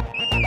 Bye.